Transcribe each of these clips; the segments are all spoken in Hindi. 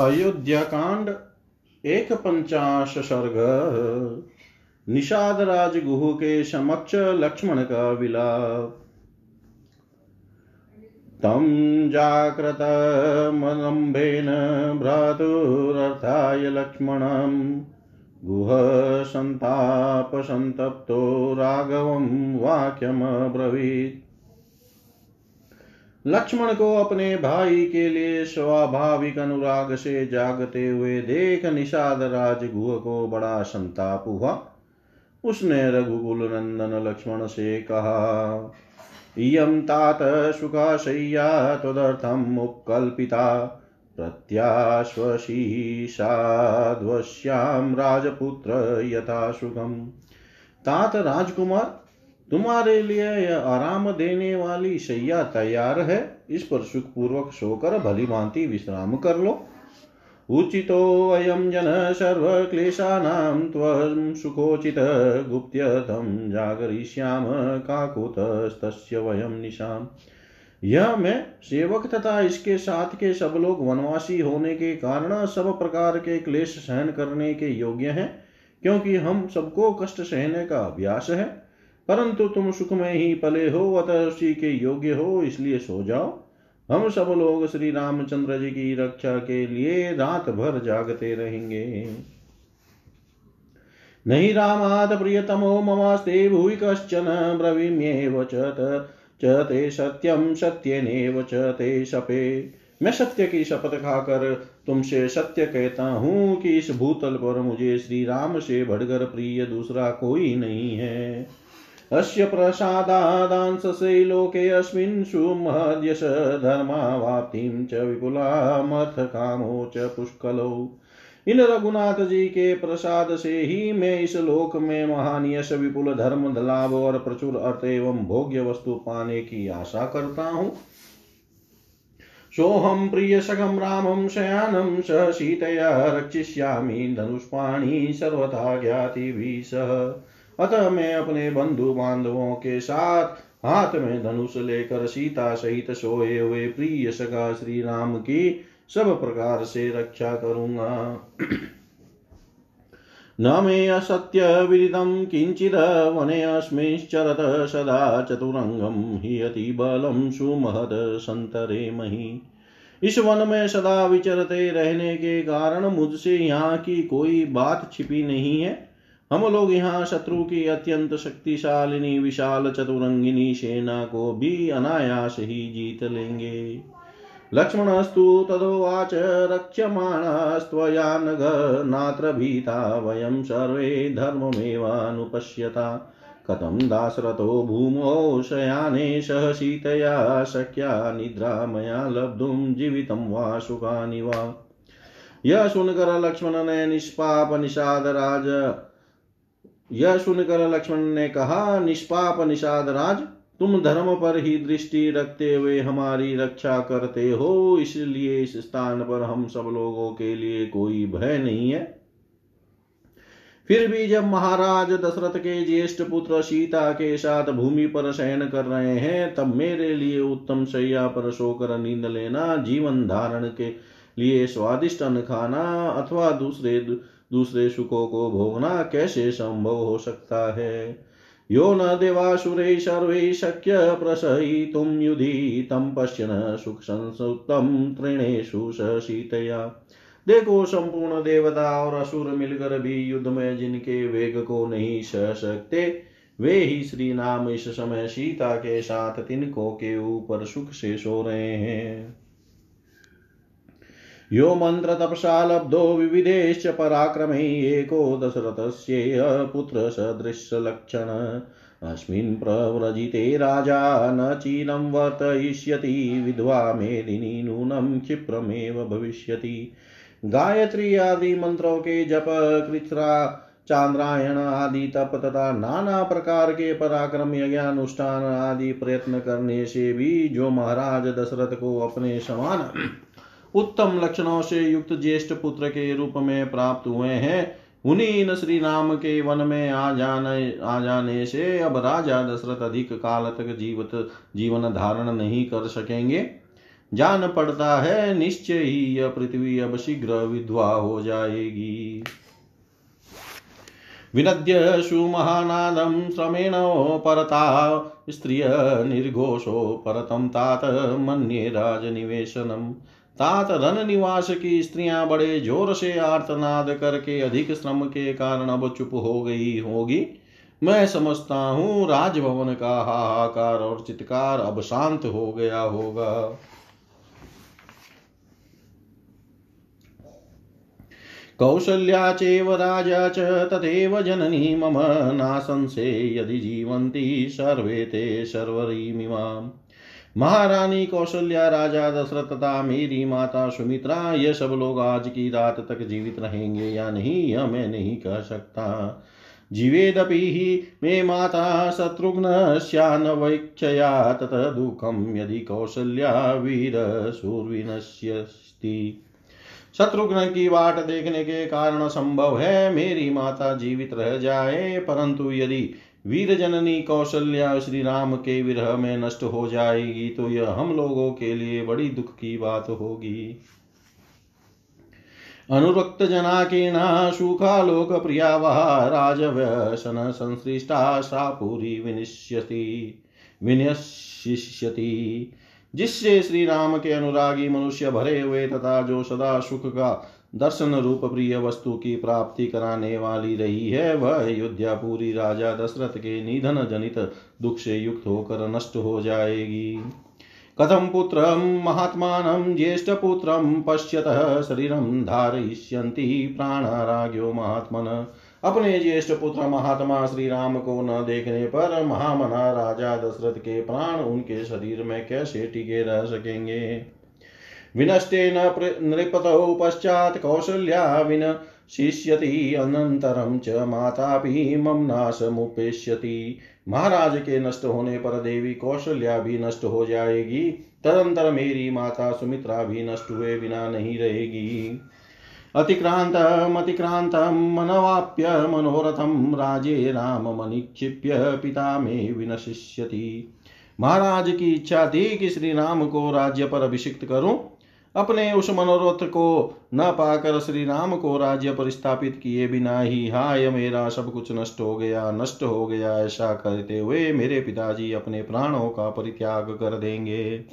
अयोध्या कांड एक पंचाश सर्ग निषाद राज गुह के समक्ष लक्ष्मण का विलाप। तं जाकृतमलम्बेन भ्रातुरर्थाय लक्ष्मणं, गुह सन्तापसन्तप्तो राघवं वाक्यमब्रवीत्। लक्ष्मण को अपने भाई के लिए स्वाभाविक अनुराग से जागते हुए देख निषाद राज गुह को बड़ा संताप हुआ। उसने रघुकुल नंदन लक्ष्मण से कहा, इयं तात सुखाशय्या त्वदर्थम् उपकल्पिता प्रत्याश्वशीषाध्वश्यां राजपुत्र यथा सुखम तात राजकुमार तुम्हारे लिए यह आराम देने वाली शैया तैयार है। इस पर सुखपूर्वक सोकर भली भांति विश्राम कर लो। उचितो अयं जन सर्वक्लेशानां त्वं सुखोचित गुप्त्यर्थं जागरिष्याम काकुतस्तस्य वयं निशाम्। यह मैं सेवक तथा इसके साथ के सब लोग वनवासी होने के कारण सब प्रकार के क्लेश सहन करने के योग्य हैं, क्योंकि हम सबको कष्ट सहने का अभ्यास है। परंतु तुम सुख में ही पले हो, अतः उसी के योग्य हो, इसलिए सो जाओ। हम सब लोग श्री रामचंद्र जी की रक्षा के लिए रात भर जागते रहेंगे। नहीं रामाद प्रियतमो ममास्ते, भूय कश्चन ब्रवीम्येव च ते सत्यम सत्यनेव च ते शपे मैं सत्य की शपथ खाकर तुमसे सत्य कहता हूँ कि इस भूतल पर मुझे श्री राम से बढ़कर प्रिय दूसरा कोई नहीं है। अस्य प्रसादादांससे लोके अस्मिन् सुमहद्यश धर्मावाप्तिं च विपुलामर्थकामो च पुष्कलौ। इन रघुनाथ जी के प्रसाद से ही मैं इस लोक में महान यश, विपुल धर्म लाभ और प्रचुर अर्थ एवं भोग्य वस्तु पाने की आशा करता हूँ। सोऽहं प्रियसखं रामं शयानं स सीतया रक्षिष्यामि, धनुष्पाणि सर्वथा ज्ञाति भी सह। अतः मैं अपने बंधु बांधवों के साथ हाथ में धनुष लेकर सीता सहित सोए हुए प्रिय सगा श्री राम की सब प्रकार से रक्षा करूँगा। न मे असत्य विदितं किञ्चिद वनेऽस्मिश्चरत सदा चतुरंगम हि अति बलं सुमहद संतरे मही। इस वन में सदा विचरते रहने के कारण मुझसे यहाँ की कोई बात छिपी नहीं है। हम लोग यहाँ शत्रु की अत्यंत शक्तिशालिनी, विशाल चतुरंगिनी सेना को भी अनायास ही जीत लेंगे। लक्ष्मणस्तु तदोवाच रक्ष्यमाणस्त्वया नघ नात्र भीता वयं सर्वे धर्ममेवानुपश्यता। कथं दासरथो भूमौ शयाने सह सीतया, शक्या निद्रा मया लब्धुं जीवितं वा सुखानि वा। यह सुनकर लक्ष्मण ने निष्पाप, निषाद राज यह सुनकर लक्ष्मण ने कहा, निष्पाप निषाद राज, तुम धर्म पर ही दृष्टि रखते हुए हमारी रक्षा करते हो, इसलिए इस स्थान पर हम सब लोगों के लिए कोई भय नहीं है। फिर भी जब महाराज दशरथ के ज्येष्ठ पुत्र सीता के साथ भूमि पर शयन कर रहे हैं, तब मेरे लिए उत्तम शैया पर सोकर नींद लेना, जीवन धारण के लिए स्वादिष्ट अन्न खाना अथवा दूसरे दूसरे सुखों को भोगना कैसे संभव हो सकता है? यो न देवासुरे सर्वे शक्य प्रसयितुं युधि तं सुख संसुप्तं तृणेषु सीतया देखो संपूर्ण देवता और असुर मिलकर भी युद्ध में जिनके वेग को नहीं सह सकते, वे ही श्री नाम इस समय सीता के साथ तिनको के ऊपर सुख से सो रहे हैं। यो मन्त्रतपसा लब्धो विविधेश्च पराक्रमे एको दशरथस्येय पुत्रसदृशलक्षण अस्मिन् प्रव्रजिते राजा न चीनं वर्तयिष्यति, विधवा मेदिनी नूनं क्षिप्रमेव भविष्यति। गायत्री आदि मंत्रों के जप, कृत्रा, चांद्रायण आदि तप तथा नाना प्रकार के पराक्रम, यज्ञानुष्ठान आदि प्रयत्न करने से भी जो महाराज दशरथ को अपने समान उत्तम लक्षणों से युक्त ज्येष्ठ पुत्र के रूप में प्राप्त हुए हैं। उन्हीं श्री राम के वन में आ जाने आ जाने से अब राजा दशरथ अधिक काल तक जीवित जीवन धारण नहीं कर सकेंगे। जान पड़ता है, निश्चय ही यह पृथ्वी अब शीघ्र विधवा हो जाएगी। विनद्य सुमहानादं श्रमेणो परता, स्त्रिय निर्घोषो परतं तात मन्ये राजनिवेशनम् तात रन निवास की स्त्रियाँ बड़े ज़ोर से आर्तनाद करके अधिक श्रम के कारण अब चुप हो गई होगी। मैं समझता हूँ राजभवन का हाहाकार और चित्कार अब शांत हो गया होगा। कौशल्या चैव राजा च तथैव जननी मम नासंसे यदि जीवन्ति सर्वे ते सर्वरीमिमाम्। महारानी कौशल्या, राजा दशरथ तथा मेरी माता सुमित्रा, ये सब लोग आज की रात तक जीवित रहेंगे या नहीं, यह मैं नहीं कह सकता। जीवेदपि हि मे माता शत्रुघ्नस्यान्वैक्षया तत दुःखं यदि कौशल्या वीर वीरशूर्विनश्यस्ति शत्रुघ्न की बाट देखने के कारण संभव है, मेरी माता जीवित रह जाए, परंतु यदि वीर जननी कौशल्या श्री राम के विरह में नष्ट हो जाएगी तो यह हम लोगों के लिए बड़ी दुख की बात होगी। अनुरक्त जनाकीर्णा सुखालोक प्रिया वह राजव्यसन संश्लिष्टा सापुरी विनिश्यति, विनश्यति। जिससे श्री राम के अनुरागी मनुष्य भरे हुए तथा जो सदा सुख का दर्शन रूप प्रिय वस्तु की प्राप्ति कराने वाली रही है वह। अयोध्यापुरी राजा दशरथ के निधन जनित दुख से युक्त होकर नष्ट हो जाएगी। कथम पुत्र महात्मा ज्येष्ठ पुत्र पश्यत शरीर धारयिष्यन्ति प्राणाराग्यो महात्मन। अपने ज्येष्ठ पुत्र महात्मा श्री राम को न देखने पर महामना राजा दशरथ के प्राण उनके शरीर में कैसे टिके रह सकेंगे? विनष्टेन नृपतौ पश्चात् कौसल्या विनशिष्यति अनन्तरं च मातापि मम नाशमुपेष्यति। महाराज के नष्ट होने पर देवी कौशल्या भी नष्ट हो जाएगी। तदंतर मेरी माता सुमित्रा भी नष्ट हुए बिना नहीं रहेगी। अतिक्रांत अतिक्रान्तमतिक्रान्तं मनवाप्य मनोरथं राजे राममनिक्षिप्य पिता मे विनशिष्यति। महाराज की इच्छा थी कि श्री राम को राज्य पर अभिषिक्त करूँ। अपने उस मनोरथ को न पाकर श्री राम को राज्य पर स्थापित किए बिना ही, हाय मेरा सब कुछ नष्ट हो गया, नष्ट हो गया, ऐसा करते हुए मेरे पिताजी अपने प्राणों का परित्याग कर देंगे।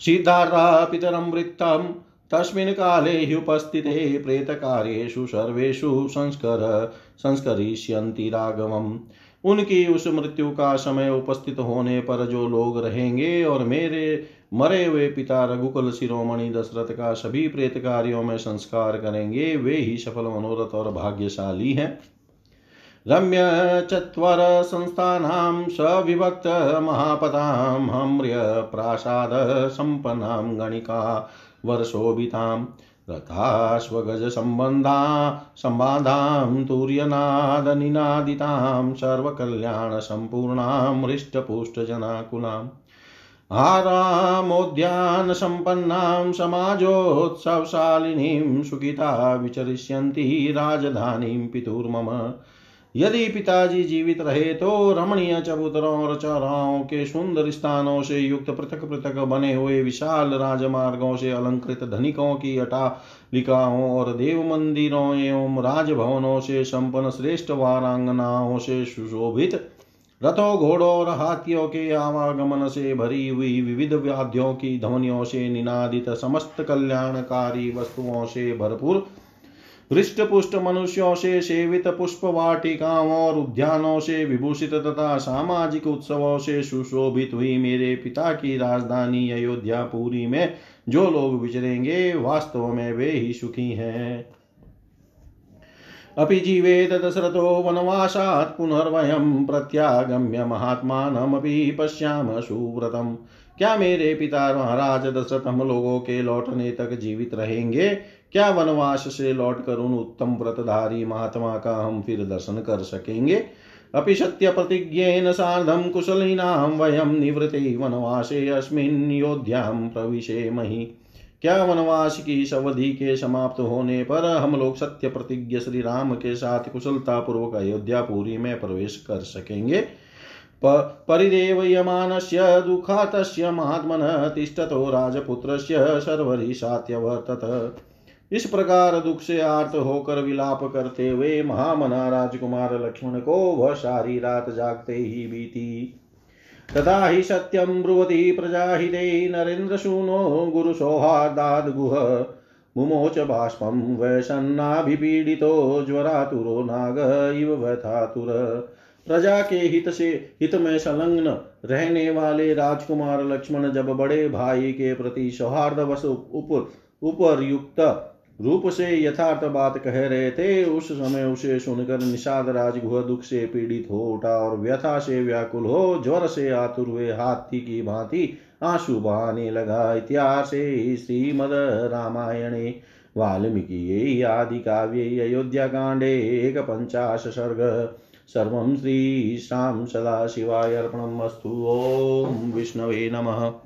सिद्धार्था वृत्तम तस्मिन् काले ह्युपस्थिते प्रेतकार्येषु सर्वेषु संस्कर, संस्करिष्यन्ति राघवम् उनकी उस मृत्यु का समय उपस्थित होने पर जो लोग रहेंगे और मेरे मरे हुए पिता रघुकुल शिरोमणि दशरथ का सभी प्रेत कार्यों में संस्कार करेंगे, वे ही सफल, मनोरथ और भाग्यशाली हैं। रम्य चत्वर संस्थानां सविभक्त महापतां हम्र्य प्रासाद सम्पन्नां गणिका वर्षोभितां रथाश्वगजसम्बन्धा सम्बाधां तुर्यनादनिनादितां सर्वकल्याणसम्पूर्णां हृष्टपुष्टजनाकुलाम् आरामोद्यानसम्पन्नां समाजोत्सवशालिनीं सुखिता विचरिष्यन्ति राजधानीं पितुर्मम। यदि पिताजी जीवित रहे तो रमणीय चबूतरों और चौराहों के सुंदर स्थानों से युक्त पृथक पृथक बने हुए विशाल राजमार्गों से अलंकृत धनिकों की अटालिकाओं और देव मंदिरों एवं राजभवनों से संपन्न श्रेष्ठ वारांगनाओं से सुशोभित रथों, घोड़ों और हाथियों के आवागमन से भरी हुई विविध व्याधियों की ध्वनियों से निनादित समस्त कल्याणकारी वस्तुओं से भरपूर हृष्ट पुष्ट मनुष्यों से सेवित पुष्प वाटिकाओं और उद्यानों से विभूषित तथा सामाजिक उत्सवों से सुशोभित हुई मेरे पिता की राजधानी अयोध्या पुरी में जो लोग विचरेंगे, वास्तव में वे ही सुखी हैं। अपि जीवेत दशरथो वनवासात् पुनर्वयं प्रत्यागम्य महात्मानमपि पश्याम सुव्रतम्। क्या मेरे पिता महाराज दशरथ हम लोगों के लौटने तक जीवित रहेंगे? क्या वनवास से लौटकर उन उत्तम व्रतधारी महात्मा का हम फिर दर्शन कर सकेंगे? अपि सत्य प्रतिज्ञेन सार्धम कुशलिनां वयं निवृते वनवासे अस्मिन् योध्यां प्रविशेमहि क्या वनवास की अवधि के समाप्त होने पर हम लोग सत्य प्रतिज्ञ श्री राम के साथ कुशलता पूर्वक अयोध्यापुरी में प्रवेश कर सकेंगे? परिदेवयमानस्य दुःखातस्य, महात्मनः तिष्ठतो राजपुत्रस्य सर्वरिषात्यवर्तत इस प्रकार दुख से आर्त होकर विलाप करते हुए महामना राजकुमार लक्ष्मण को वह सारी रात जागते ही बीती। तथा हि सत्यं ब्रुवती प्रजाहिते नरेन्द्रसूनो गुरुसौहार्दाद्गुह मुमोच बाष्पं वैषन्नाभिपीडितो ज्वरातुरो नाग इव व्यथातुर प्रजा के हित से हित में संलग्न रहने वाले राजकुमार लक्ष्मण जब बड़े भाई के प्रति सौहार्द वश उप उपरयुक्त रूप से यथार्थ बात कह रहे थे। उस समय उसे सुनकर निषाद राजगुह दुख से पीड़ित हो उठा और व्यथा से व्याकुल हो, ज्वर से आतुर हुए हाथी की भांति आँसू बहाने लगा। इतिहास श्रीमद रामायणे, वाल्मीकि आदि काव्ये अयोध्या कांडे, एक पंचाश सर्ग। सर्वं श्रीशां सदाशिवाय अर्पणम् अस्तु। ॐ विष्णवे नमः।